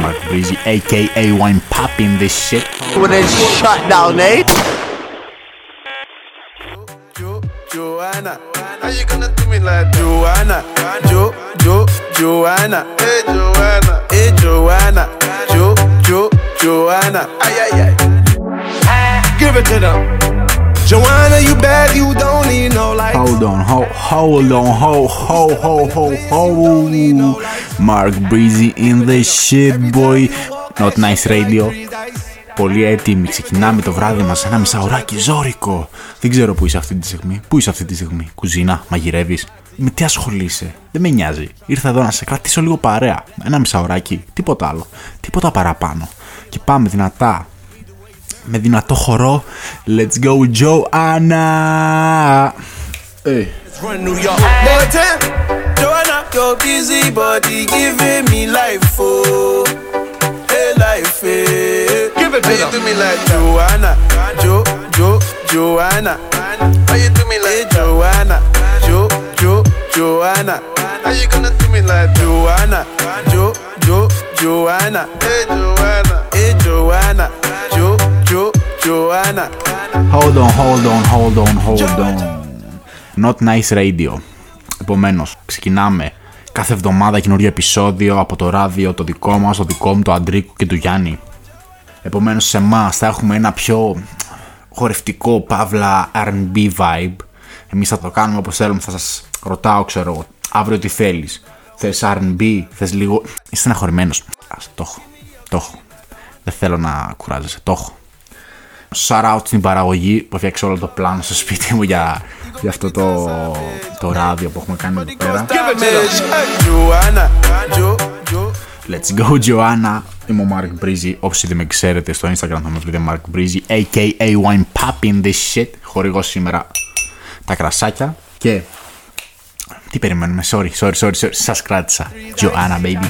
Mark Breezy, aka Wine Popping this shit. With a shutdown, eh? Jo, Joanna. How you gonna do me like Joanna? Jo, Jo, Joanna. Hey Joanna. Hey Joanna. Jo, Jo, Joanna. Ay, ay, ay. Give it to them. Joanna, you bad, you don't need no light. Hold on, ho, hold on, ho, ho, ho, ho, ho. Mark Breezy in the shit, boy. Not nice radio. Πολύ έτοιμοι. Ξεκινάμε το βράδυ μας ένα μισάωράκι ζώρικο. Δεν ξέρω πού είσαι αυτή τη στιγμή. Πού είσαι αυτή τη στιγμή. Κουζίνα, μαγειρεύεις. Με τι ασχολείσαι; Δεν με νοιάζει. Ήρθα εδώ να σε κρατήσω λίγο παρέα. Ένα μισάωράκι. Τίποτα άλλο. Τίποτα παραπάνω. Και πάμε δυνατά. Με δυνατό χορό. Let's go, Joanna. Hey. Run New York. Boy, ten. Joanna, your busy body giving me life, oh. Hey, life, eh. Give it to How you do me like Joanna? Jo, Jo, Joanna. How you do me like Joanna? Jo, Jo, Joanna. How you gonna do me like Joanna? Jo, Jo, Joanna. Hey, Joanna. Hey, Joanna. Jo, Jo, Joanna. Hold on, hold on, hold on, hold on. Not nice radio. Επομένως, ξεκινάμε κάθε εβδομάδα καινούριο επεισόδιο από το ράδιο, το δικό μας, το δικό μου, το Αντρίκου και του Γιάννη. Επομένως, σε εμάς θα έχουμε ένα πιο χορευτικό, παύλα RB vibe. Εμείς θα το κάνουμε όπως θέλουμε, θα σας ρωτάω, ξέρω εγώ, αύριο τι θέλεις. Θες RB, θες λίγο. Είσαι στεναχωρημένος. Α, το έχω. Το έχω. Δεν θέλω να κουράζεσαι. Το έχω. Shout out στην παραγωγή που έφτιαξε όλο το πλάνο στο σπίτι μου για, για αυτό το, το ράδιο που έχουμε κάνει εδώ πέρα. Give it to them. Hey, Joanna. Jo, Jo. Let's go, Joanna. Είμαι ο Mark Breezy. Όσοι δεν με ξέρετε στο Instagram θα με βρείτε Mark Breezy, aka Wine Popping this shit. Χορηγώ σήμερα τα κρασάκια. Και. Τι περιμένουμε, sorry, sorry, sorry, sorry. Σας κράτησα. Joanna, baby.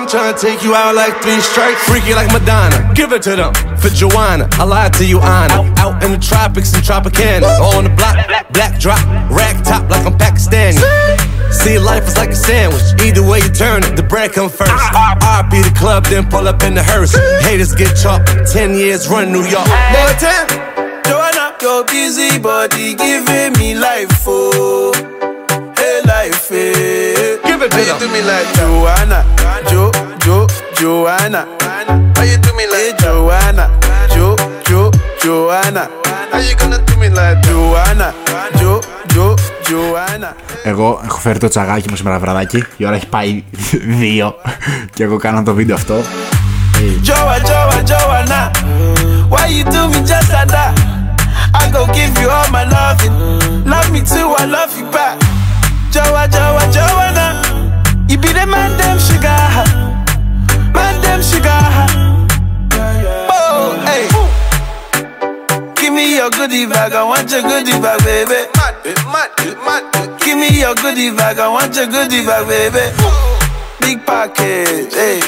Give it to them. You know I'm trying to take you out like three strikes. Freaky like Madonna. Give it to them. For Joanna, I lied to you, Anna. Out in the tropics and Tropicana. On the block, black drop, rag top like I'm Pakistani. See, life is like a sandwich. Either way you turn it, the bread come first. RP the club, then pull up in the hearse. Haters get chopped. Ten years run New York. Boy, ten. Joanna, your busy body giving me life, oh. Hey, life, eh. Give it to How you do me like Joanna, Jo, Jo, Joanna. How you do me like Joanna, Jo, Jo, Joanna. How you gonna do me like Joanna, Jo, Jo, Joanna. Εγώ έχω φέρει το τσαγάκι μου σήμερα βραδάκι. Η ώρα έχει πάει δύο. Και εγώ κάνω το βίντεο αυτό. Joa, Joa, Joanna. Why you do me just like that? I go give you all my loving. Love me too, I love you back. Joa, Joa, Joanna. You be the man, them sugar. Man, them sugar. Oh, hey. Give me your goodie bag, I want your goodie bag, baby. Give me your goodie bag, I want your goodie bag, baby. Big package, hey.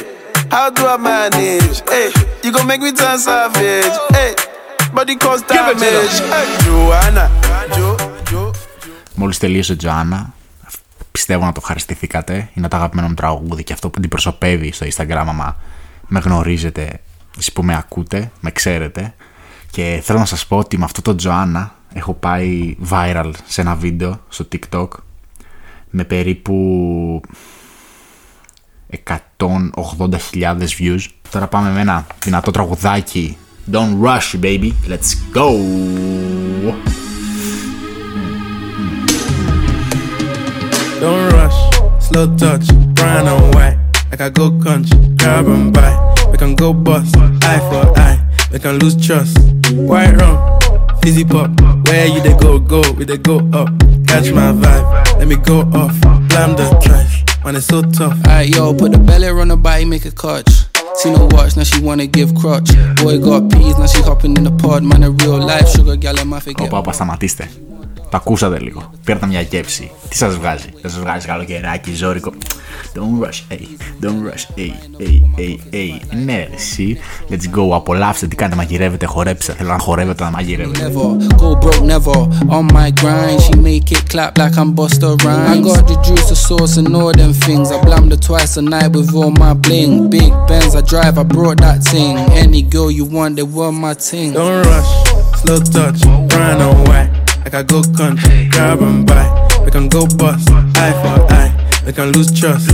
How do I manage? Hey, you gon' make me turn savage. Hey, body cause damage. Hey, Joanna, Jo, Jo. Μόλις τελείωσε η Τζοάννα, πιστεύω να το ευχαριστηθήκατε. Είναι το αγαπημένο μου τραγούδι και αυτό που αντιπροσωπεύει στο Instagram, άμα με γνωρίζετε, εσείς που με ακούτε, με ξέρετε. Και θέλω να σας πω ότι με αυτό το Τζοάννα έχω πάει viral σε ένα βίντεο στο TikTok με περίπου 180.000 views. Τώρα πάμε με ένα δυνατό τραγουδάκι. Don't rush, baby. Let's go. slow touch, brown and white. Like I go country, grab and buy. We can go bust, eye for eye. We can lose trust. White rum, fizzy pop. Where you they go, go, we they go up. Catch my vibe, let me go off. Blam the trash, man, it's so tough. Alright, yo, put the belly on the body, make a clutch. Seen her watch, now she wanna give crutch. Boy got peas, now she hopping in the pod, man, a real life sugar gal, I forget. Opa, opa. Το ακούσατε λίγο. Πήρατε μια γεύση. Τι σα βγάζει, Δεν σα βγάζει καλοκαιράκι, ζώρικο. Don't rush, hey, don't rush, hey, hey, hey, hey. Ναι, ρε, εσύ. Let's go, απολαύστε τι κάνετε, μαγειρεύετε, χορέψτε. Θέλω να χορεύετε, να μαγειρεύετε. Never go broke, never on my grind. She make it clap like I'm Busta Rhymes. I got the juice, the sauce, and all them things. I blammed her twice a night with all my bling. Big Benz, I drive, I brought that thing. Any girl you want, they want my thing. Don't rush, slow touch, brown and white. I go country, grab and buy. We can go bust, eye for eye. We can lose trust.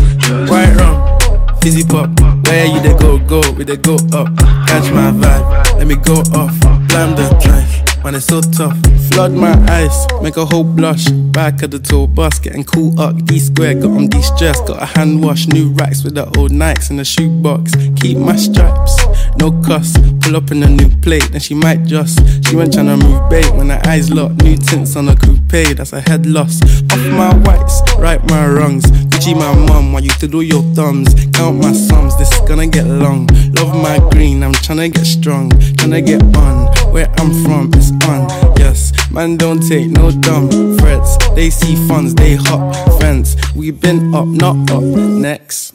White rum, fizzy pop. Where you they go, go, we they go up. Catch my vibe, let me go off. Blam the drive, man, it's so tough. Flood my eyes, make a whole blush. Back of the tour bus, getting cool up. D square, got on de stress. Got a hand wash, new racks with the old Nikes in the shoebox. Keep my stripes, no cuss. Pull up in a new plate, then she might just. She went tryna move bait when her eyes locked. New tints on a coupe, that's a head loss. Off my whites, right my wrongs. Gucci my mum, while you to do your thumbs. Count my sums, this is gonna get long. Love my green, I'm tryna get strong. Tryna get on, where I'm from, it's on. Yes, man, don't take no dumb threats. They see funds, they hop fence. We been up, not up. Next.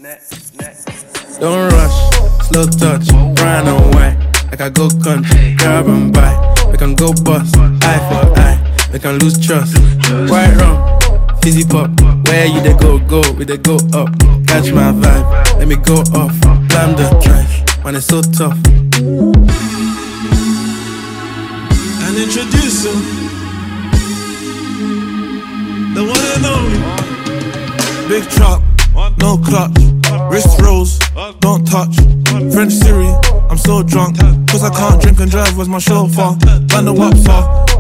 Don't rush, slow touch, brown and white. Like I go country, grab and buy. We can go bust, eye for eye. We can lose trust. White rum, fizzy pop. Where you they go, go, we they go up. Catch my vibe, let me go off. Blam the drive, man, it's so tough. and introduce him. The one and only. Big truck, no clutch. Wrist rolls, don't touch. French Siri, I'm so drunk. Cause I can't drink and drive, where's my chauffeur? Band the what's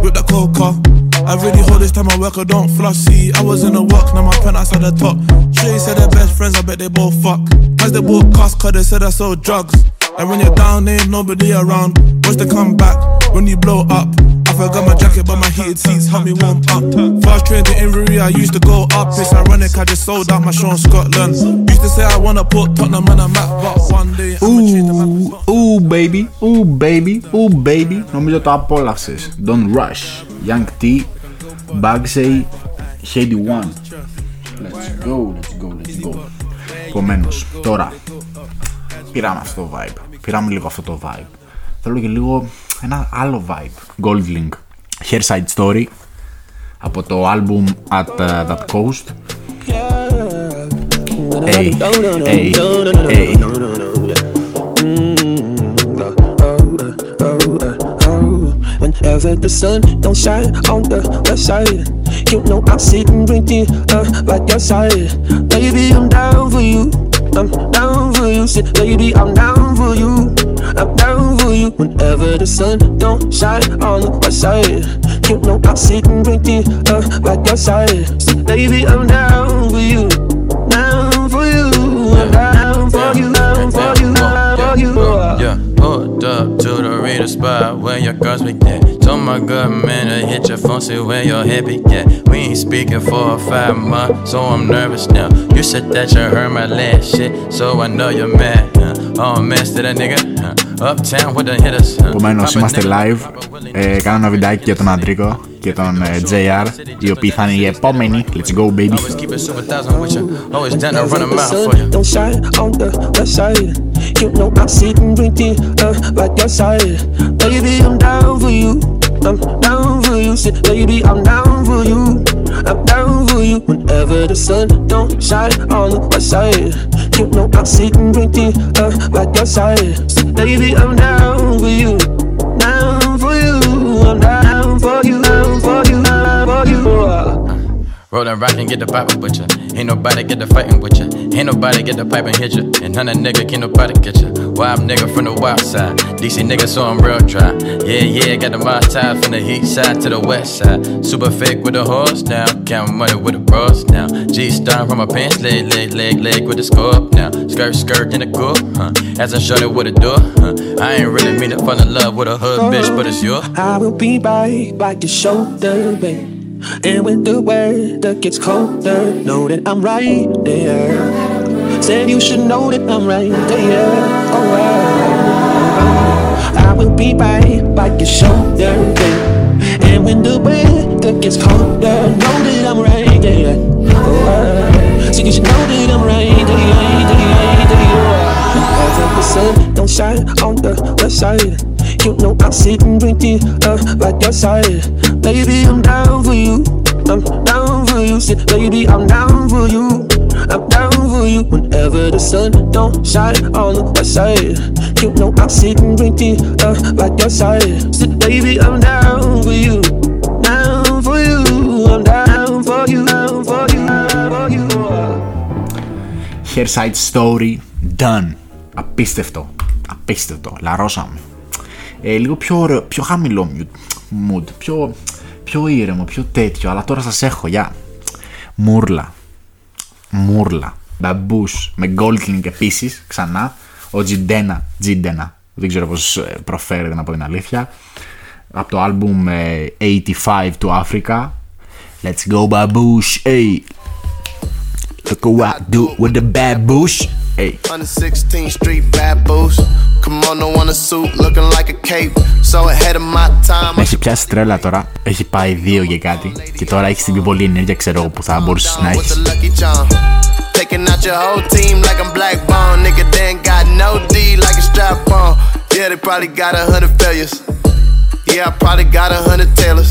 with the coca. I really hold this time I work, I don't floss. See, I was in the work, now my penthouse at the top. Shay said they're best friends, I bet they both fuck. As they both cost, cause they said I sold drugs. And when you're down, ain't nobody around. Watch they come back when you blow up. I got my jacket, but my heated seats help me warm up. Fast train to Inverie, I used to go up. It's ironic, I just sold out my show in Scotland. Used to say I wanna put Tottenham on a map, but one day. Ooh, ooh, baby, ooh, baby, ooh, baby. Νομίζω το απόλαυσε. Don't rush. Young T, Bugsey, Headie One. Let's go, let's go, let's go. Επομένω, τώρα πήραμε αυτό το vibe. Πήραμε λίγο αυτό το vibe Θέλω και λίγο ένα άλλο vibe. Goldlink. Herside Story. Από το album At uh, That Coast. Hey, hey, hey. The sun don't shine on the west side, you know I'm sitting uh, like side. Baby, I'm down for you. I'm down for you. Baby, I'm down for you. I'm down you. Whenever the sun don't shine on the west side, you know I'm sitting drinking uh, like your side. Sit, baby, I'm down for you. Down for you. I'm down for you. Down for you. Down for you. Yeah, pulled up to the reader spot where your girls be at. Told my good man to hit your phone, see where your head at. We ain't speaking for five months, so I'm nervous now. You said that you heard my last shit, so I know you're mad. Huh? Oh, man, to that nigga. Huh? Επομένως, είμαστε live. Ε, κάνω ένα βιντεάκι για τον Αντρίκο και τον ε, JR, οι οποίοι θα είναι οι επόμενοι. Let's go, baby. I'm down for you, Whenever the sun don't shine on the west side. You know I'm sitting drinking uh, like your side. Baby, I'm down for you. Down for you. I'm down for you. Rollin' rock and get the Bible with ya. Ain't nobody get the fighting with ya. Ain't nobody get the pipe and hit ya. And none of nigga can nobody get ya. Wild nigga from the wild side. DC nigga, so I'm real dry. Yeah, yeah, got the my tie from the east side to the west side. Super fake with the horse now. Count money with the bros now. G star from my pants, leg, leg, leg, leg with the scope now. Skirt, skirt in the cool, huh? As I showed it with a door, huh? I ain't really mean to fall in love with a hood bitch, but it's your. I will be right by your shoulder, babe. And when the weather gets colder, know that I'm right there. Said you should know that I'm right there. Oh, well. I will be right by your shoulder, babe. And when the weather gets colder. Know that I'm right, yeah. Oh, uh, so you should know that I'm right, yeah, yeah, yeah, yeah. Whenever the sun don't shine on the west side, you know I'm sitting right there, uh, like your side. Baby, I'm down for you. I'm down for you. Say, baby, I'm down for you. I'm down for you. Whenever the sun don't shine on the west side, you know I'm sitting right there, uh, like your side. Say, baby, I'm down for you. Down for you. I'm down for you. Down for you. Down for you. Hair side story done. Απίστευτο. Απίστευτο. Λαρώσαμε. Ε, λίγο πιο, ωραίο, πιο χαμηλό mood. Πιο, πιο ήρεμο, πιο τέτοιο. Αλλά τώρα σας έχω, για. Μούρλα. Μούρλα. Μπαμπούς με Goldlink επίσης, ξανά. Ο Τζιντένα. Τζιντένα. Δεν ξέρω πώς ε, προφέρεται να πω την αλήθεια. Από το άλμπουμ ε, 85 του Africa. Let's go babush, hey. Look what I do with the babush, hey. 116th Street bad boost. Come on, no want a suit looking like a cape. So ahead of my time. Έχει πιάσει τρέλα τώρα. Έχει πάει δύο και κάτι. Και τώρα έχει την πιο πολύ ενέργεια, ξέρω εγώ, που θα μπορούσε να With έχει. the lucky charm. Taking out your whole team like I'm black bone. Nigga, they ain't got no D like a strap on. Yeah, they probably got a hundred failures. Yeah, I probably got a hundred tailors.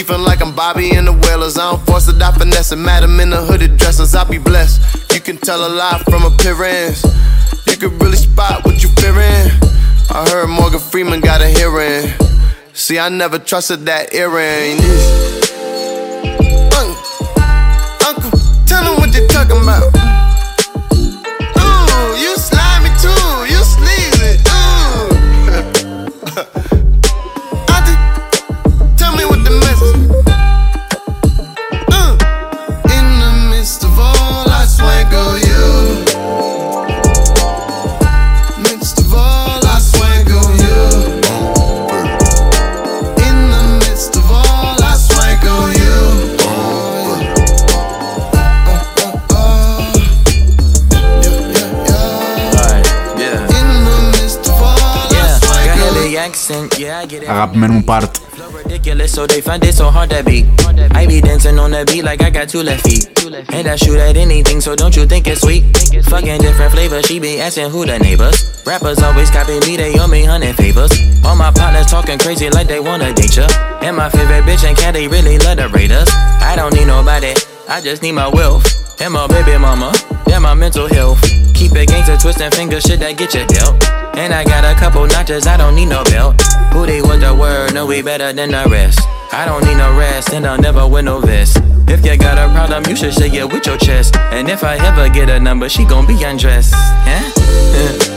Chiefin' like I'm Bobby in the Whalers. I don't force it, I finesse it. Madam in the hooded dresses, I be blessed. You can tell a lie from appearance. You can really spot what you fearing. I heard Morgan Freeman got a hearing. See, I never trusted that earring. Uncle, Uncle, tell them what they talking about. Αγαπημένο μου part. Ridiculous, so they find it so hard to beat. I be dancing on the beat like I got two left feet. And I shoot at anything, so don't you think it's sweet? Fucking different flavors, she be asking who the neighbors. Rappers always copy me, they owe me hundred favors. All my partners talking crazy like they wanna date ya. And my favorite bitch and cat, they really love the Raiders. I don't need nobody, I just need my wealth. And my baby mama, yeah, my mental health. Keep it gangster, twisting fingers, shit that get you dealt. And I got a couple notches, I don't need no belt. Booty was the word, no we better than the rest. I don't need no rest, and I'll never win no vest. If you got a problem, you should shake it with your chest. And if I ever get a number, she gon' be undressed. Huh?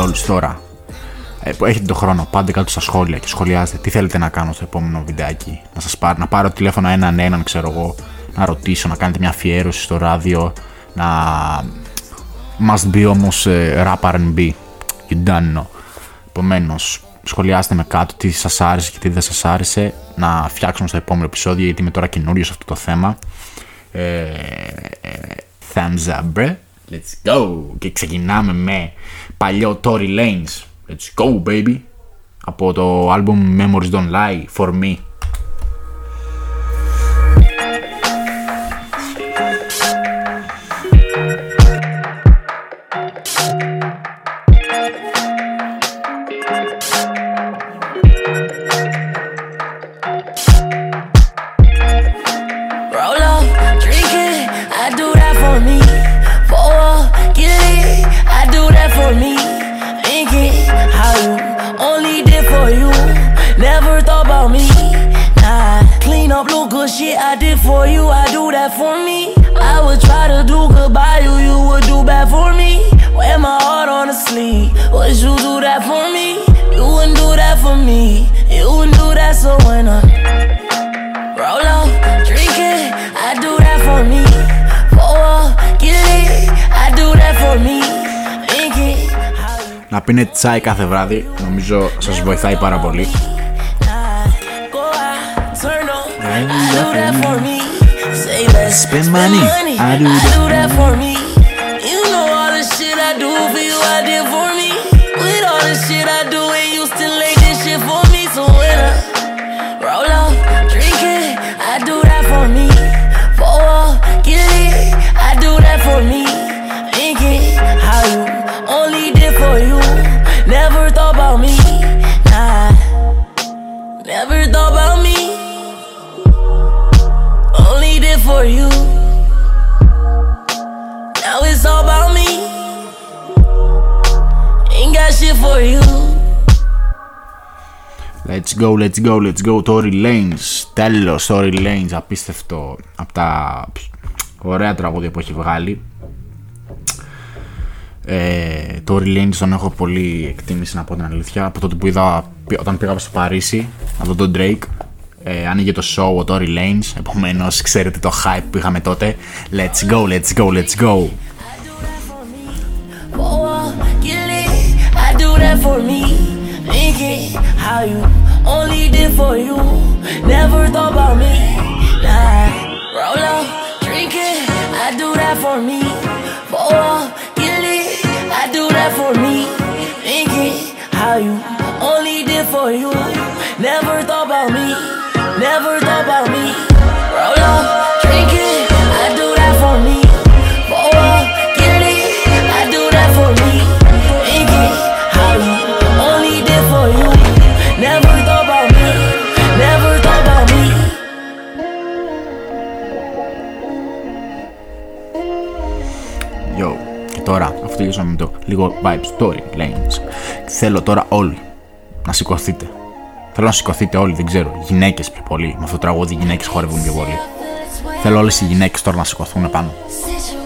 λοιπόν. Σα στέλνω όλου τώρα. Ε, που έχετε τον χρόνο, πάντε κάτω στα σχόλια και σχολιάστε τι θέλετε να κάνω στο επόμενο βιντεάκι. Να σας πάρω, να πάρω τηλέφωνο έναν έναν, ξέρω εγώ, να ρωτήσω, να κάνετε μια αφιέρωση στο ράδιο, να. Must be όμως rap RB. You don't know. Επομένως, σχολιάστε με κάτω τι σας άρεσε και τι δεν σας άρεσε. Να φτιάξουμε στο επόμενο επεισόδιο, γιατί είμαι τώρα καινούριος σε αυτό το θέμα. Ε, ε, thumbs up, bro. Let's go! Και ξεκινάμε με παλιό Tory Lanez. Let's go baby. Από το album Memories Don't Die, For Me. Shit I did for you. I do that for me. I would try to do good by you, you would do bad for me. Wear my heart on the sleeve. Would you do that for me? You wouldn't do that for me. You wouldn't do that, so when I Roll up, drink it, I do that for me. Pour up, get it, I do that for me. Think it, how you Να πίνετε τσάι κάθε βράδυ, νομίζω σας βοηθάει πάρα πολύ. That for me. Say let's Spend money. I do I do that for me. Let's go, let's go, let's go. Tory Lanez. Τέλος, Tory Lanez. Απίστευτο. Από τα ωραία τραγούδια που έχει βγάλει. Ε, Tory Lanez τον έχω πολύ εκτίμηση να πω την αλήθεια. Από τότε που είδα όταν πήγα στο Παρίσι να δω τον Drake. Ε, άνοιγε το show ο Tory Lanez. Επομένως ξέρετε το hype που είχαμε τότε. Let's go, let's go, let's go. Oh, get it. I do that for me. Thinking how you only did for you. Never thought about me. Nah, roll up, drink it. I do that for me. Oh, get it. I do that for me. Thinking how you only did for you. Never thought about me. Never τελειώσαμε με το λίγο vibes story, Lanez, θέλω τώρα όλοι να σηκωθείτε. Θέλω να σηκωθείτε όλοι, δεν ξέρω. Γυναίκες πιο πολύ. Με αυτό το τραγούδι οι γυναίκες χορεύουν πιο πολύ. Θέλω όλες οι γυναίκες τώρα να σηκωθούν πάνω.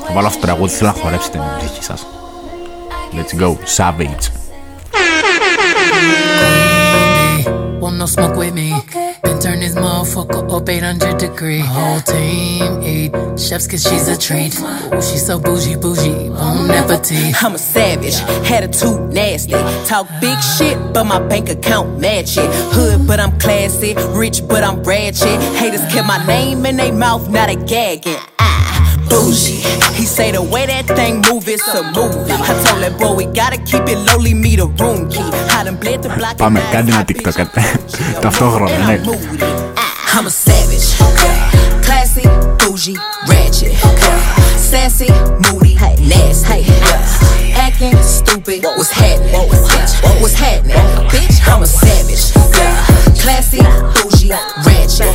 Θα βάλω αυτό το τραγούδι, θέλω να χορέψετε με την ψυχή σας. Let's go, Savage. Want no smoke with me? Then turn this motherfucker up 800 degree. Whole team eat chefs cause she's a treat. Ooh, she's so bougie, bougie, bon appetit. I'm a savage, attitude nasty. Talk big shit, but my bank account match it. Hood, but I'm classy. Rich, but I'm ratchet. Haters kept my name in their mouth, not a gagging Ah, bougie. He say the way that thing move, it's a movie. I told that boy we gotta keep it lowly, me the room key. I done bled the block. Πάμε, κάντε ένα TikTok ταυτόχρονα, ναι. I'm a savage. Classy, bougie, ratchet. Sassy, moody, nasty. Acting stupid, what's happening? What's happening? Bitch, I'm a savage. Classy, bougie, ratchet.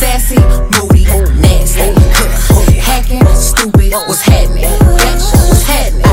Sassy, moody, nasty. Hacking, stupid, what's happening? Bitch, what's happening?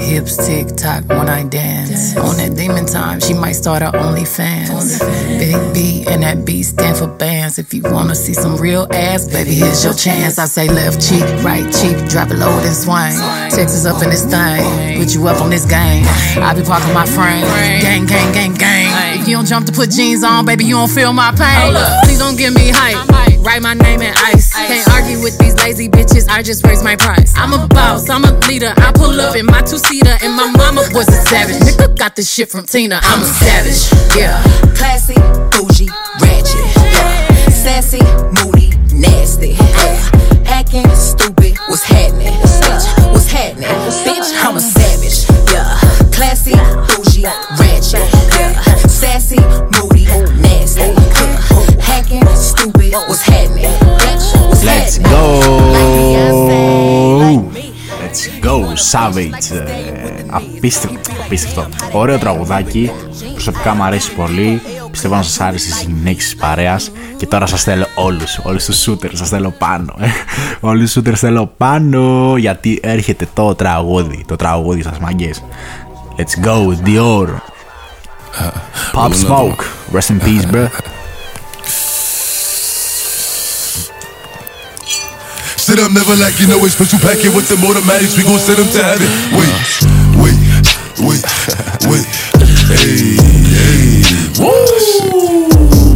Hips tick tock when I dance. On that demon time, she might start her OnlyFans. Big B and that B stand for bands. If you wanna see some real ass, baby, here's your chance. I say left cheek, right cheek, drop it low and swing. Texas up in this thing, put you up on this game. I be parking my frame, gang, gang, gang, gang. If you don't jump to put jeans on, baby, you don't feel my pain. Please don't give me hype. Write my name in ice. Can't argue with these lazy bitches. I just raise my price. I'm a boss. I'm a leader. I pull up in my two seater, and my mama was a savage. Nigga got this shit from Tina. I'm a savage. Yeah. Classy, bougie, ratchet. Yeah. Sassy, moody, nasty. Yeah. Acting stupid, what's happening? Bitch, what's happening? Bitch, I'm a savage. Yeah. Classy, Let's happening? go! Let's go, Savage. Ε, απίστευτο, απίστευτο. Ωραίο τραγουδάκι. Προσωπικά μου αρέσει πολύ. Πιστεύω να σας άρεσε στις γυναίκες της παρέας. Και τώρα σας θέλω όλους, όλους τους shooters σας θέλω πάνω. ε. όλους τους shooters θέλω πάνω. Γιατί έρχεται το τραγούδι, το τραγούδι σας μαγκές. Let's go, Dior. Pop Smoke. Rest in peace, bro. Sit up, never like you know it's special packet with them automatics. We gon' send them to heaven. Wait, wait, wait, wait. Hey, hey. Woo!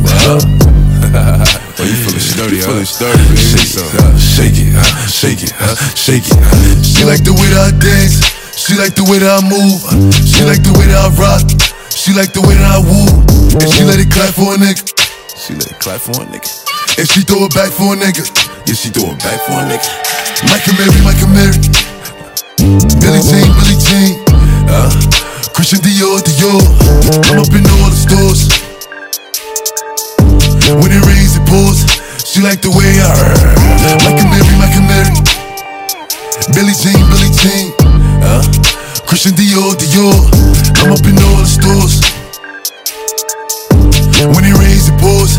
Huh? oh, you feeling sturdy, huh? Feeling sturdy, baby. Shake it, huh? shake it, huh? shake it, huh? shake it. She like the way that I dance. She like the way that I move. She like the way that I rock. She like the way that I woo. And she let it clap for a nigga. She let it clap for a nigga. And she throw it back for a nigga. Yeah, she it back for a nigga. Michael Mary, Michael Mary. Billie Jean, Billie Jean. Uh, Christian Dior, Dior. I'm up in all the stores. When it rains, it pours. She like the way I heard. Michael Mary, Michael Mary. Billie Jean, Billie Jean. Uh, Christian Dior, Dior. I'm up in all the stores. When it rains, it pours.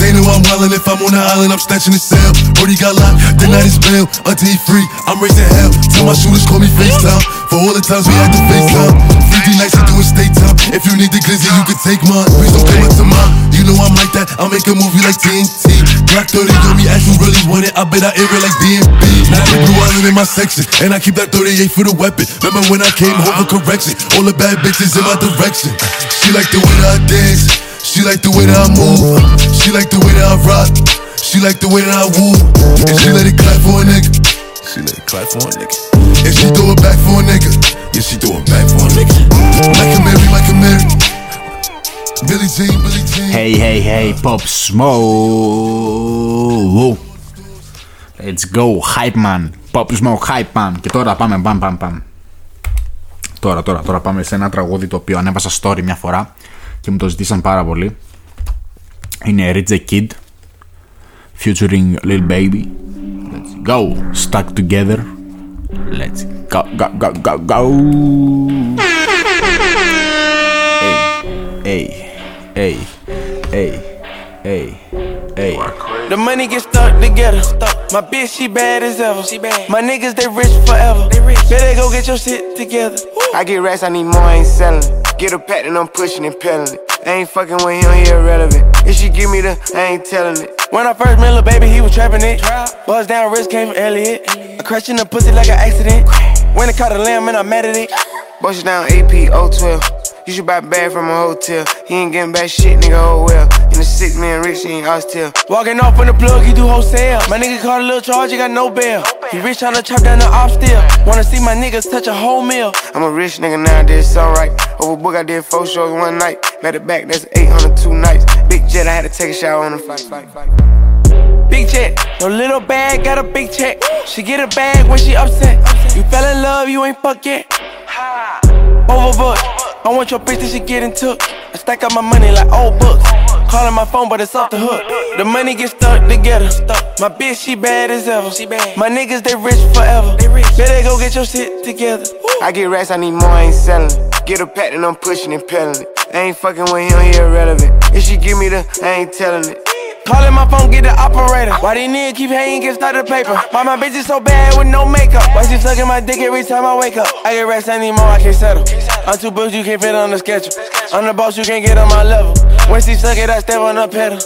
they know I'm wildin'. If I'm on the island, I'm snatching the cell. Brody got locked, the night is bail. Until he free, I'm raising hell. Tell my shooters call me FaceTime. For all the times we had to FaceTime. 50 nights to do a state time. If you need the glizzy, you can take mine. Please don't come up to mine. You know I'm like that. I'll make a movie like TNT. Black 30 on me, as you really want it. I bet I air it like DMB. Now the blue in my section. And I keep that 38 for the weapon. Remember when I came home for correction? All the bad bitches in my direction. She like the way that I dance. She like the way that I move. She like the way that I rock. She like the way that I woo. And she let it clap for a nigga. She let it clap for a nigga. And she throw it back for a nigga. Yeah, she throw it back for a nigga. Like a Mary, like a Mary. Billie Jean, Billie Jean. Hey, hey, hey, Pop Smoke. Let's go, Hype Man. Pop Smoke, Hype Man. Και τώρα πάμε, πάμε, πάμε, πάμε. Τώρα, τώρα, τώρα πάμε σε ένα τραγούδι το οποίο ανέβασα story μια φορά και μου το ζητήσαν πάρα πολύ. Είναι Rich the Kid featuring Lil Baby. Let's go, stuck together. Let's go, go, go, go, go. Hey, hey, hey, hey, hey. The money get stuck together. My bitch, she bad as ever. My niggas, they rich forever. Better go get your shit together. I get racks, I need more, I ain't selling it. Get a pack and I'm pushing and peddling it. I ain't fucking with him, he irrelevant. If she give me the, I ain't telling it. When I first met Lil Baby, he was trapping it. Buzz down, wrist came from Elliot. I crashed in the pussy like an accident. When I caught a lamb and I mad at it. Bust down AP 012. You should buy a bag from a hotel. He ain't getting back shit, nigga, oh well. In the six man rich, he ain't oxtail. Walking off on the plug, he do wholesale. My nigga caught a little charge, he got no bail. He rich tryna chop down the off still. Wanna see my niggas touch a whole meal. I'm a rich nigga now, I did it's alright. Overbook, I did four shows one night. Back to back, that's 800 two nights. Big jet, I had to take a shower on the flight. flight, flight. Big check, no little bag, got a big check. She get a bag when she upset. You fell in love, you ain't fuck yet. Overbook, I want your bitch that she getting took. I stack up my money like old books. Calling my phone, but it's off the hook. The money get stuck together. My bitch, she bad as ever. My niggas, they rich forever. Better go get your shit together. I get racks, I need more, I ain't selling. Get a pack and I'm pushing and peddling it. I ain't fucking with him, he irrelevant. If she give me the, I ain't telling it. Calling my phone, get the operator. Why these niggas keep hating, get started paper? Why my bitch is so bad with no makeup? Why she sucking my dick every time I wake up? I get rest anymore, I can't settle. I'm too books, you can't fit on the schedule. I'm the boss, you can't get on my level. When she suck it, I step on the pedal.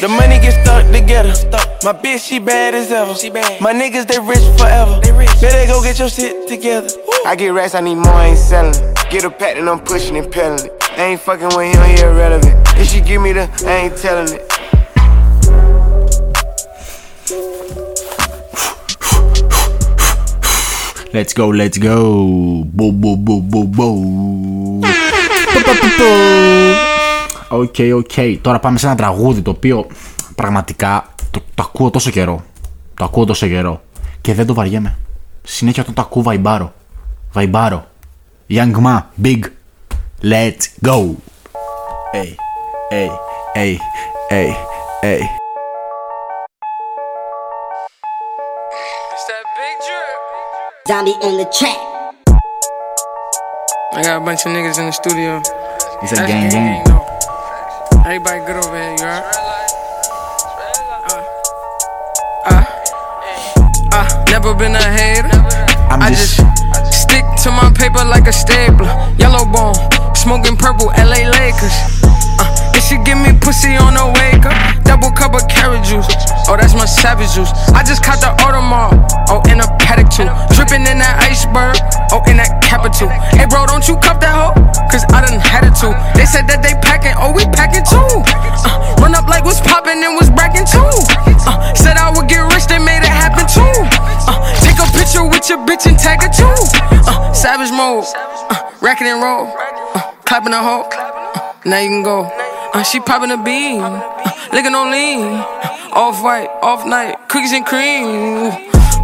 The money get stuck together. My bitch, she bad as ever. My niggas, they rich forever. Better go get your shit together. I get racks, I need more, I ain't selling. Get a pack and I'm pushing and peddling it. I ain't fucking with him, he irrelevant. If she give me the, I ain't telling it. Let's go, let's go. Μπο, μπο, μπο, μπο, μπο. Οκ, οκ. Τώρα πάμε σε ένα τραγούδι το οποίο πραγματικά το, το ακούω τόσο καιρό. Το ακούω τόσο καιρό. Και δεν το βαριέμαι. Συνέχεια όταν το ακούω βαϊμπάρω. Βαϊμπάρω. Young Ma, big. Let's go. Hey, hey, hey, hey, hey. Zombie on the track. I got a bunch of niggas in the studio. It's a gang gang. though. Everybody good over here, you alright? Uh, uh, uh, never been a hater. I'm I just- just stick to my paper like a stapler. Yellow bone, smoking purple, LA Lakers. And she give me pussy on the wake up. Double cup of carrot juice. Oh, that's my savage juice. I just caught the Audemars. Oh, in a Patek too. Dripping in that iceberg. Oh, in that capital. Hey, bro, don't you cup that hoe? Cause I done had it too. They said that they packing. Oh, we packing too. Uh, run up like what's popping and was bragging too. Uh, said I would get rich, they made it happen too. Uh, take a picture with your bitch and tag it too. Uh, savage mode. Uh, racket and roll. Uh, clapping a hoe. Uh, now you can go. Uh, she popping a bean. Uh, licking on lean. Off white, off night. Cookies and cream. Ooh,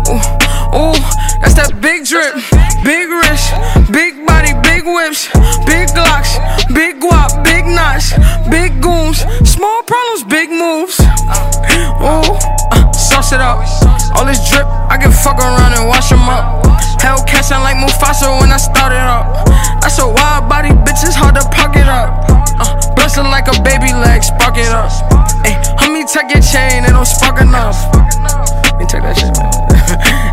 ooh, ooh, that's that big drip. Big wrist. Big body, big whips. Big glocks. Big guap, big knots. Big goons. Small problems, big moves. Ooh, uh, sauce it up. All this drip, I can fuck around and wash them up. Hell catching like Mufasa when I started up. That's a wild body, bitch, it's hard to pocket up. Bustin' like a baby leg, spark it up. Hey, homie, take your chain, it don't spark enough. Let me take that shit, man.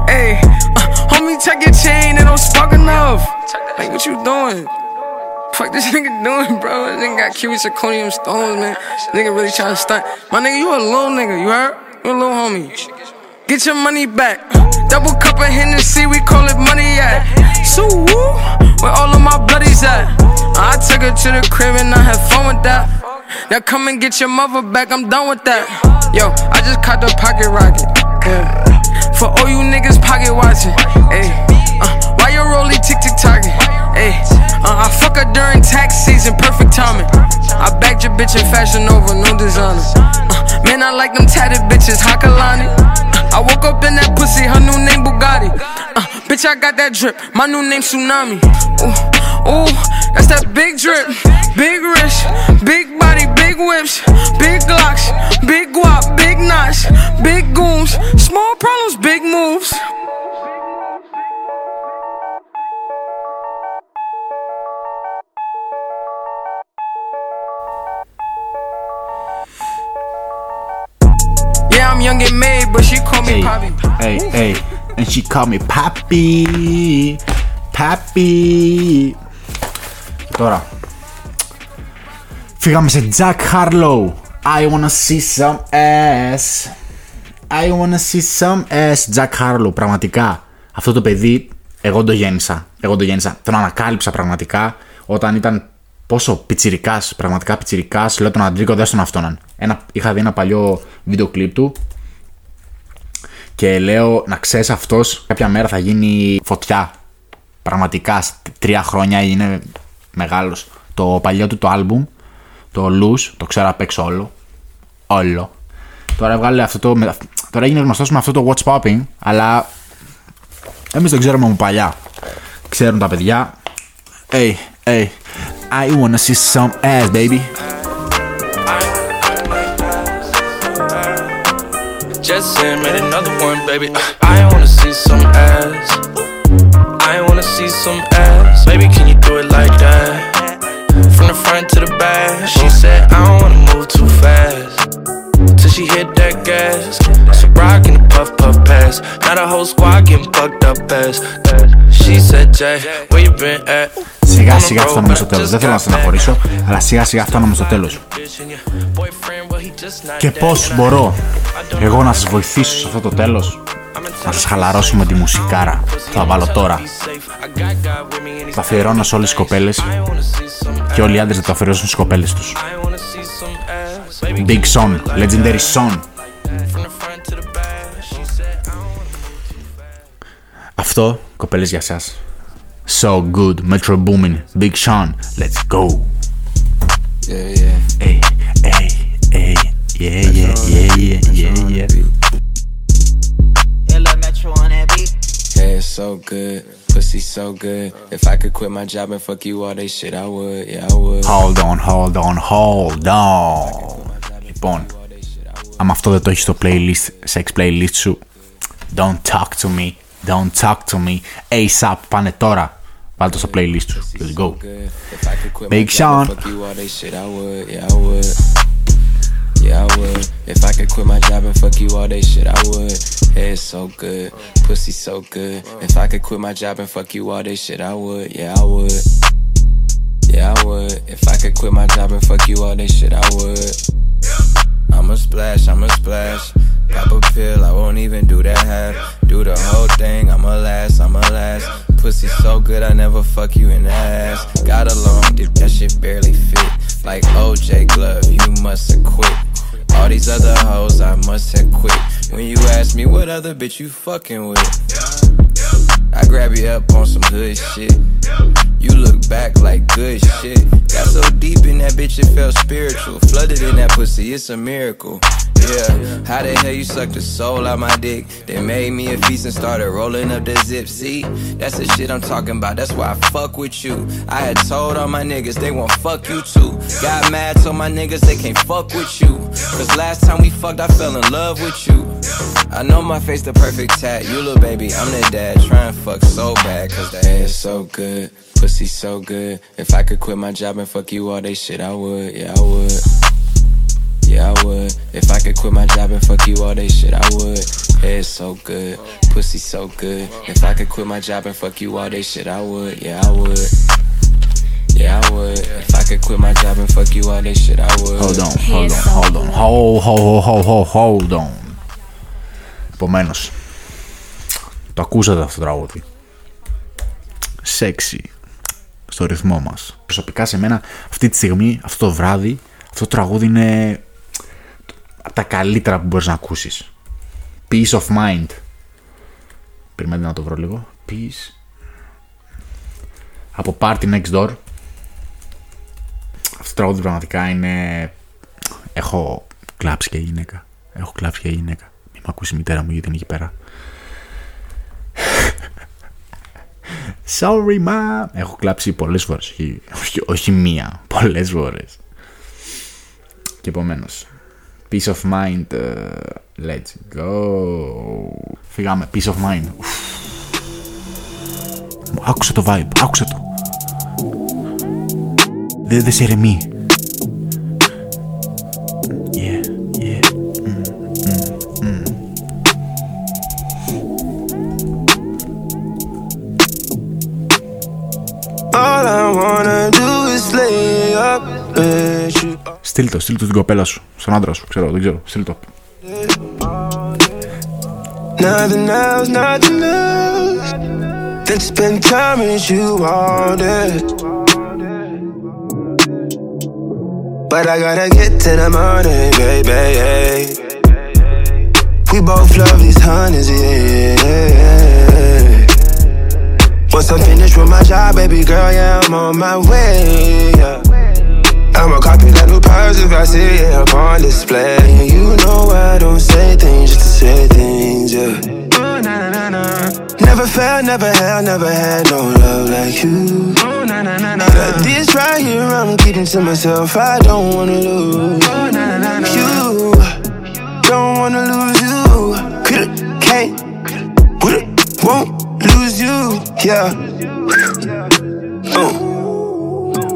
Hey, uh, homie, take your chain, it don't spark enough. Like, what you doing? Fuck this nigga doing, bro? This nigga got cubic zirconium stones, man. Nigga really trying to stunt. My nigga, you a little nigga, you heard? You a little homie. Get your money back. Double cup of Hennessy, we call it money at. So woo, where all of my bloodies at? I took her to the crib and I had fun with that. Now come and get your mother back, I'm done with that. Yo, I just caught the pocket rocket. Yeah. For all you niggas pocket watching. Hey, uh, why you rolling tick tick talking? Hey, uh, I fuck her during tax season, perfect timing. I bagged your bitch in fashion over, no designer. Uh, man, I like them tatted bitches, Hakalani. Uh, I woke up in that pussy, her new name Bugatti. Uh, bitch, I got that drip, my new name Tsunami. Ooh, ooh, that's that big drip, big wrist, big body, big whips, big glocks, big guap, big knots, big goons, small problems, big moves. Yeah, I'm young and made, but she call me Hey, Poppy. hey, hey. And she called me Papi. Papi. Και τώρα. Φύγαμε σε Jack Harlow. I wanna see some ass. I wanna see some ass. Jack Harlow, πραγματικά. Αυτό το παιδί, εγώ το γέννησα. Εγώ το γέννησα. Τον ανακάλυψα πραγματικά όταν ήταν πόσο πιτσιρικάς, πραγματικά πιτσιρικάς. Λέω τον Αντρίκο, δεν στον αυτόν. Ένα, είχα δει ένα παλιό βίντεο κλιπ του και λέω να ξέρεις αυτός κάποια μέρα θα γίνει φωτιά. Πραγματικά σε τρία χρόνια είναι μεγάλος. Το παλιό του το album, το Lose, το ξέρω απ' έξω όλο. Όλο. Τώρα έβγαλε αυτό το. με- Τώρα έγινε γνωστός με αυτό το What's Popping, αλλά εμείς το ξέρουμε από παλιά. Ξέρουν τα παιδιά. Hey, hey, I wanna see some ass, baby. Just said, made another one, baby. I wanna see some ass. I wanna see some ass. Baby, can you do it like that? From the front to the back. She said, I don't wanna move too fast. Till she hit that gas. So rock in the puff puff pass. Now the whole squad getting fucked up ass. She said, Jay, where you been at? Σιγά σιγά φτάνουμε στο τέλο. Δεν θέλω να στεναχωρήσω, αλλά σιγά σιγά φτάνουμε στο τέλο. Και πώ μπορώ εγώ να σα βοηθήσω σε αυτό το τέλο, να σας χαλαρώσω με τη μουσικάρα. Θα βάλω τώρα. Θα αφιερώνω σε όλες τις κοπέλες και όλοι οι άντρες θα το αφιερώσουν στις κοπέλες τους. Big Son, Legendary Son. Αυτό, κοπέλες για σας. So good, Metro Boomin, Big Sean, let's go. Yeah, yeah. Hey, hey, hey, yeah, yeah, yeah, yeah, yeah, yeah. Yeah, it's so good. Pussy so good. If I could quit my job and fuck you all day shit, I would. Yeah, I would. Hold on, hold on, hold on. Λοιπόν, άμα αυτό δεν το έχει στο playlist, sex playlist σου, don't talk to me, don't talk to me, ASAP, πάνε τώρα. Βάλ το στο playlist σου. Let's go. If I could quit Big my job Sean. Yeah, I would. If I could quit my job and fuck you all day shit, I would. It's so good. Pussy so good. If I could quit my job and fuck you all day shit, I would. Yeah, I would. Yeah, I would. If I could quit my job and fuck you all day shit, I would. I'ma splash, I'ma splash. Pop a pill, I won't even do that half. Do the whole thing, I'ma last, I'ma last. Pussy so good, I never fuck you in the ass. Got a long dick, that shit barely fit. Like OJ Glove, you must have quit. All these other hoes, I must have quit. When you ask me what other bitch you fucking with, I grab you up on some hood shit. You look back like good shit. Got so deep in that bitch, it felt spiritual. Flooded in that pussy, it's a miracle. Yeah, how the hell you sucked the soul out my dick? They made me a feast and started rolling up the zip. See, that's the shit I'm talking about. That's why I fuck with you. I had told all my niggas they won't fuck you too. Got mad, told my niggas they can't fuck with you. Cause last time we fucked, I fell in love with you. I know my face the perfect tat. You little baby, I'm the dad. Try and fuck so bad, cause the ass so good Pussy so good. If I could quit my job and fuck you all day shit, I would. Yeah, I would. Yeah, I would. If I could quit my job and fuck you all day shit, I would. Head so good. Pussy so good. If I could quit my job and fuck you all day shit, I would. Yeah, I would. Yeah, I would. If I could quit my job and fuck you all day shit, I would. Hold on, hold on, hold on. Hold, hold, hold, hold, hold on. Επομένω, το ακούσατε αυτό το τραγούδι. Σεξι. Στο ρυθμό μας. Προσωπικά σε μένα αυτή τη στιγμή, αυτό το βράδυ, αυτό το τραγούδι είναι από τα καλύτερα που μπορείς να ακούσεις. Peace of mind. Περιμένετε να το βρω λίγο. Peace. Από Party Next Door. Αυτό το τραγούδι πραγματικά είναι... Έχω κλάψει και γυναίκα. Έχω κλάψει και γυναίκα. Μην με ακούσει η μητέρα μου γιατί είναι εκεί πέρα. Sorry, ma. Έχω κλάψει πολλές φορές. Όχι, όχι, όχι, μία. Πολλές φορές. Και επομένως. Peace of mind. Uh, let's go. Φύγαμε. Peace of mind. Άκουσε το vibe. Άκουσε το. Δεν δε σε ηρεμεί. Yeah, All I wanna do is lay up with you. Στείλ το, στείλ το στην κοπέλα σου. Στον άντρα σου, ξέρω, δεν ξέρω. Στείλ το. Nothing else, nothing else than to spend time with you all day. But I gotta get to the morning, baby. We both love these honeys, yeah. Once I'm finished with my job, baby girl, yeah, I'm on my way. Yeah. I'ma copy that new purse if I see it up on display. And you know I don't say things just to say things, yeah. Ooh, na, na, na, na. Never felt, never had, never had no love like you. Ooh, na, na, na, na. Got this right here, I'm keeping to myself. I don't wanna lose Ooh, na, na, na, na. you. Don't wanna lose you. Coulda, can't, woulda, won't you. Yeah. Uh.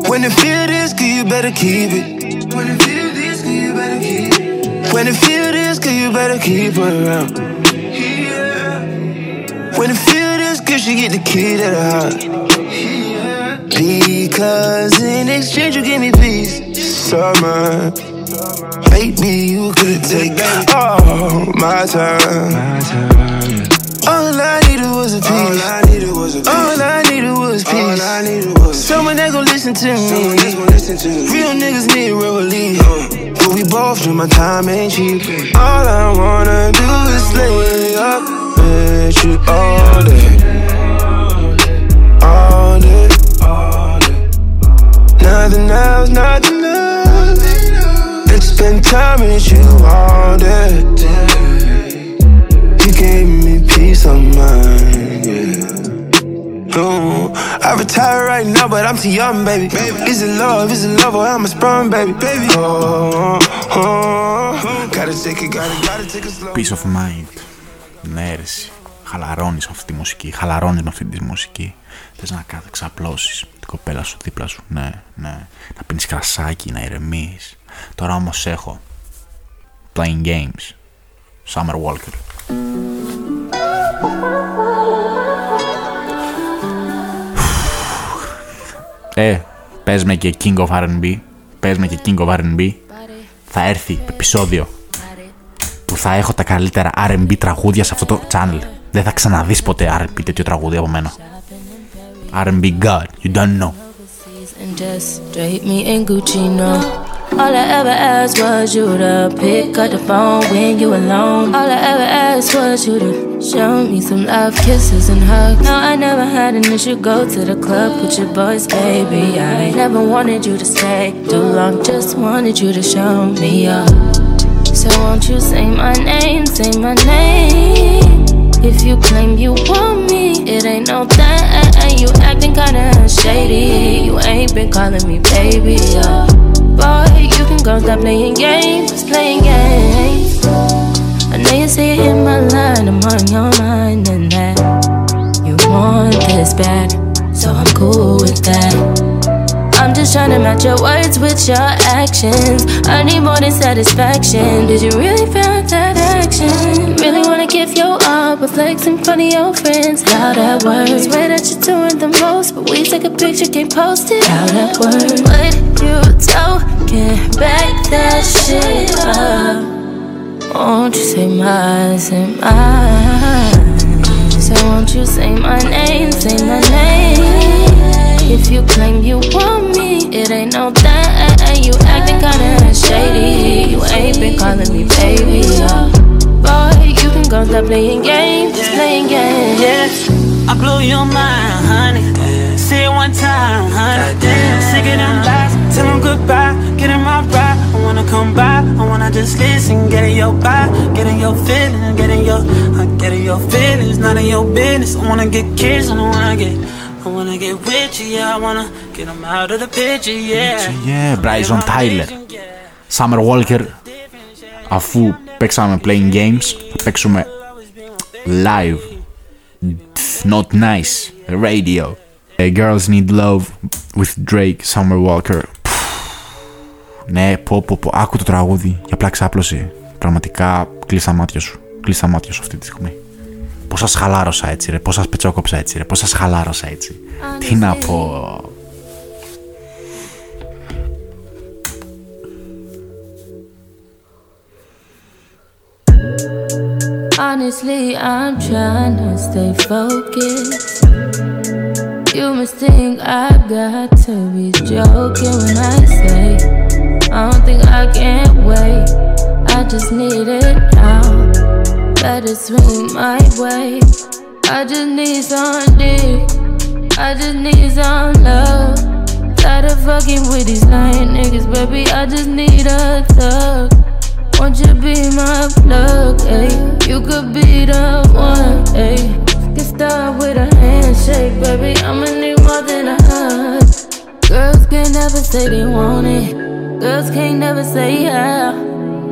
When it feel this good, you better keep it. When it feel this good, you better keep it. When it feel this good, you better keep her around. When it feel this good, she get the key to the heart. Because in exchange, you give me peace. Summer. Baby, you could take all my time. All I needed was a piece. All I needed was a piece. All I needed was peace. All I needed was someone that gon' listen to me. Someone that's gon' Listen to me. Real niggas need real relief. Uh. But we both know my time ain't cheap. All I wanna do is lay up with you all day. All day. All day. Nothing else, nothing else. To spend time with you all day. You gave me of mind, yeah. No, I retire right now, but I'm too young, baby. Is it love? Is it love or I'm a sprung, baby? Baby, oh, oh, gotta take it, gotta, gotta take it slow. Peace of mind. Ναι, ρε, εσύ. Χαλαρώνει αυτή τη μουσική. Χαλαρώνει με αυτή τη μουσική. Θε να κάθε ξαπλώσει την κοπέλα σου δίπλα σου. Ναι, ναι. Να πίνει κρασάκι, να ηρεμεί. Τώρα όμω έχω. Playing games. Summer Walker. Ε, Πες με και King of R&B. Πες με και King of R&B. Θα έρθει επεισόδιο που θα έχω τα καλύτερα R&B τραγούδια σε αυτό το channel. Δεν θα ξαναδείς ποτέ R&B τέτοιο τραγούδι από μένα. R&B God, you don't know. and just drape me in Gucci, no. All I ever asked was you to pick up the phone when you alone. All I ever asked was you to show me some love, kisses and hugs. No, I never had an issue. Go to the club with your boys, baby. I never wanted you to stay too long. Just wanted you to show me up. So won't you say my name? Say my name. If you claim you want me, it ain't no thing. You acting kinda shady. You ain't been calling me baby. Yeah. Boy, you can go stop playing games, playing games. I know you see it in my line, I'm on your mind, and that you want this bad. So I'm cool with that. I'm just trying to match your words with your actions. I need more than satisfaction. Did you really feel that action? Really wanna give your all, but flex in front of your friends. How that works? Swear that you're doing the most, but we take a picture, can't post it. How that works? What you talking? Back that shit up. Won't you say my, say my So won't you say my name, say my name? If you claim you want me, it ain't no thing. You acting kinda shady. You ain't been calling me baby. Yeah. Boy, you can go stop playing games, just playing games. Yeah, I blow your mind, honey. Say it one time, honey. Sick of them lies, tell them goodbye get in my ride. I wanna come by, I wanna just listen Get in your vibe, get in your feelings, Get in your, I get in your feelings None of your business, I wanna get kissed I wanna get, I wanna get with Yeah, I wanna get out of the picture, yeah. Yeah, Bryson Tiller. Summer Walker. Αφού παίξαμε playing games. Θα παίξουμε live. Not nice. Radio. A Girls Need Love with Drake Summer Walker. Ναι, πω πω πω. Άκου το τραγούδι. Για απλά ξάπλωση. Πραγματικά κλείσα μάτια σου. Κλείσα μάτια σου αυτή τη στιγμή. Πώς σας χαλάρωσα έτσι ρε, πώς σας πετσόκοψα έτσι ρε, πώς σας χαλάρωσα έτσι. Τι να πω. Honestly, I'm trying to stay focused. You must think I got to be joking when I say I don't think I can wait. I just need it now. Let it swing my way. I just need some dick. I just need some love. Tired of fucking with these lying niggas, baby. I just need a thug. Won't you be my plug, ayy? You could be the one, ayy. Get started with a handshake, baby. I'ma need Girls can't never say they want it. Girls can't never say yeah.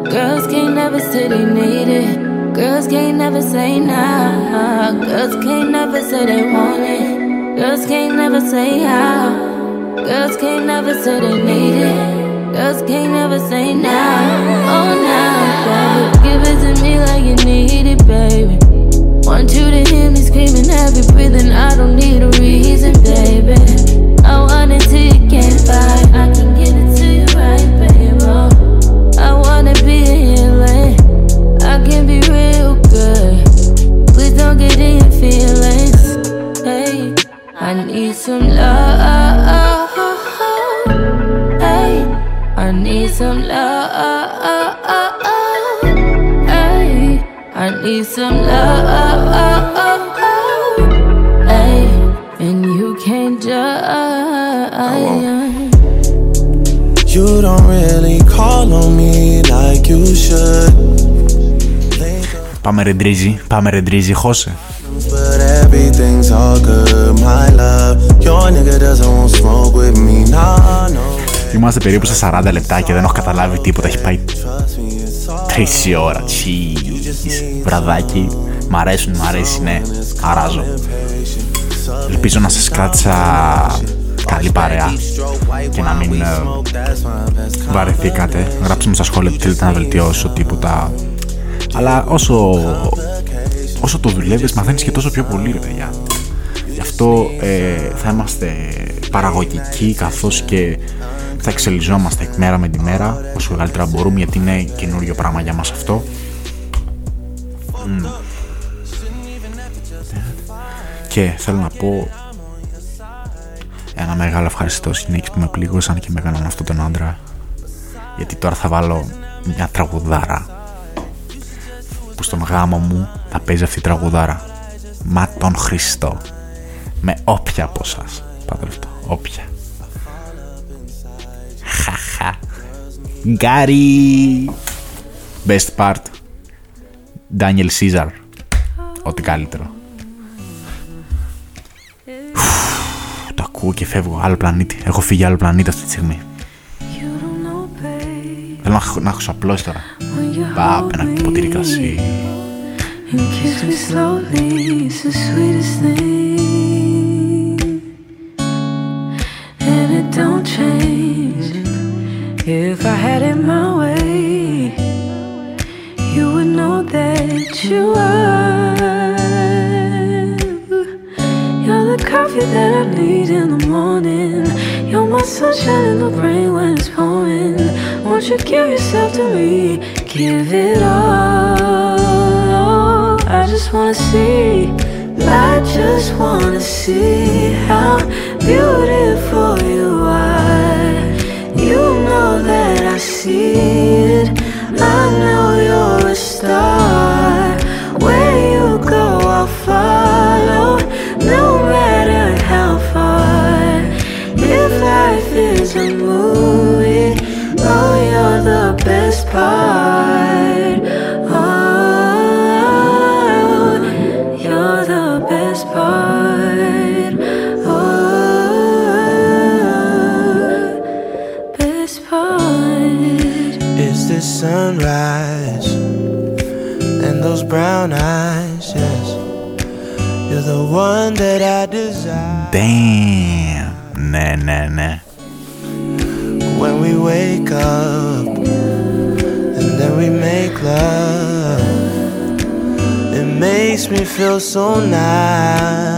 Girls can't never say they need it. Girls can't never say nah. Girls can't never say they want it. Girls can't never say how. Girls can't never say they need it. Girls can't never say nah. Oh nah, baby. Give it to me like you need it, baby. Want you to hear me screaming, heavy breathing. I don't need a reason, baby. I want it I can it to you right. I wanna be in your lane. I can be real good. Your feelings. Hey, I need some love. Hey, I need some love. Hey, I need some love. Call on me like you should. Πάμε ρεντρίζι, πάμε ρεντρίζι, χώσε. But everything's all good, my love. Your nigga doesn't want smoke with me, nah, no. Είμαστε περίπου στα 40 λεπτά και δεν έχω καταλάβει τίποτα. Έχει πάει τρεις ώρα. Cheese. Βραδάκι. Μ' αρέσουν, μ' αρέσει, ναι. Αράζω. Ελπίζω να σας κράτησα καλή παρέα και να μην ε, βαρεθήκατε. Γράψτε μου στα σχόλια τι θέλετε να βελτιώσω, τίποτα. Αλλά όσο, όσο το δουλεύεις μαθαίνεις και τόσο πιο πολύ ρε παιδιά. Γι' αυτό ε, θα είμαστε παραγωγικοί καθώς και θα εξελιζόμαστε μέρα με τη μέρα όσο μεγαλύτερα μπορούμε γιατί είναι καινούριο πράγμα για μας αυτό. Μμ. Και θέλω να πω ένα μεγάλο ευχαριστώ γυναίκες που με πλήγωσαν και με έκαναν αυτόν τον άντρα. Γιατί τώρα θα βάλω μια τραγουδάρα. Που στον γάμο μου θα παίζει αυτή η τραγουδάρα. Μα τον Χριστό. Με όποια από εσάς Πάτε λεπτό, όποια Χαχα Γκάρι. Best part. Daniel Caesar. Ό,τι καλύτερο. Το ακούω και φεύγω άλλο πλανήτη Έχω φύγει άλλο πλανήτη αυτή τη στιγμή Θέλω να, να έχω απλώσει τώρα Πάπ, ένα ποτήρι κρασί And kiss me slowly, it's the sweetest thing. And it don't change. If I had it my way, you would know that you are. Coffee that I need in the morning. You're my sunshine in the rain when it's pouring. Won't you give yourself to me? Give it all. I just wanna see. I just wanna see how beautiful you are. You know that I see brown eyes, yes. You're the one that I desire. Damn. Nah, nah, nah. When we wake up and then we make love, it makes me feel so nice.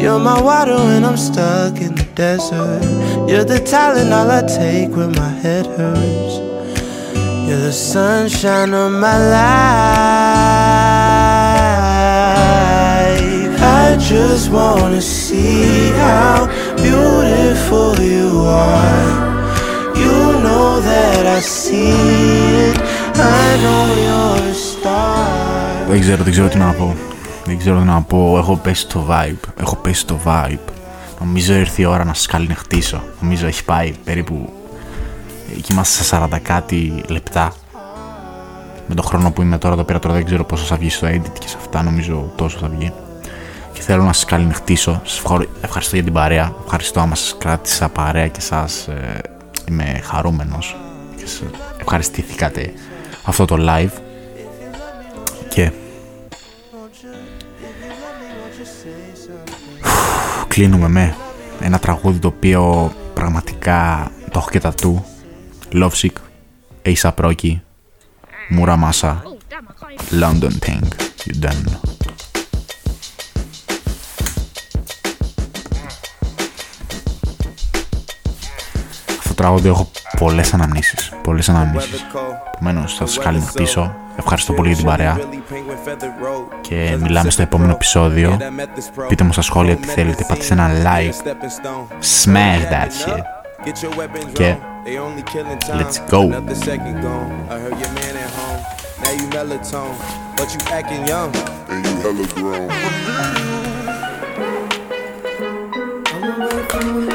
You're my water when I'm stuck in the desert. You're the Tylenol I take when my head hurts. You're the sunshine of my life. I just wanna see how beautiful you are. You know that I see it. I know you're a star. Δεν ξέρω, δεν ξέρω τι να πω Δεν ξέρω τι να πω Έχω πέσει το vibe Έχω πέσει το vibe Νομίζω ήρθε η ώρα να σας καληνυχτήσω Νομίζω έχει πάει περίπου Εκεί είμαστε σε 40 κάτι λεπτά. Με το χρόνο που είμαι τώρα εδώ πέρα Τώρα δεν ξέρω πόσο θα βγει στο edit και σε αυτά Νομίζω τόσο θα βγει. Και θέλω να σας καληνυχτήσω. Σας ευχαρι- ευχαριστώ για την παρέα. Ευχαριστώ άμα σας κράτησα παρέα και σας ε, Είμαι χαρούμενος. Και σας ευχαριστηθήκατε αυτό το live. Και κλείνουμε με ένα τραγούδι το οποίο πραγματικά το έχω και τα του Lovesick, A$AP Rocky, Muramasa, London Thing, you don't know. Αυτό το τραγούδι έχω πολλές αναμνήσεις, πολλές αναμνήσεις. Επομένως θα σας καληνυχτήσω. Ευχαριστώ πολύ για την παρέα. Και μιλάμε στο επόμενο επεισόδιο. Πείτε μου στα σχόλια τι θέλετε. Πατήστε ένα like. Smash that shit. Και let's go. Another second gone. I heard your man at home. Now you melatonin, but you acting young. And you hella grown. I'm away from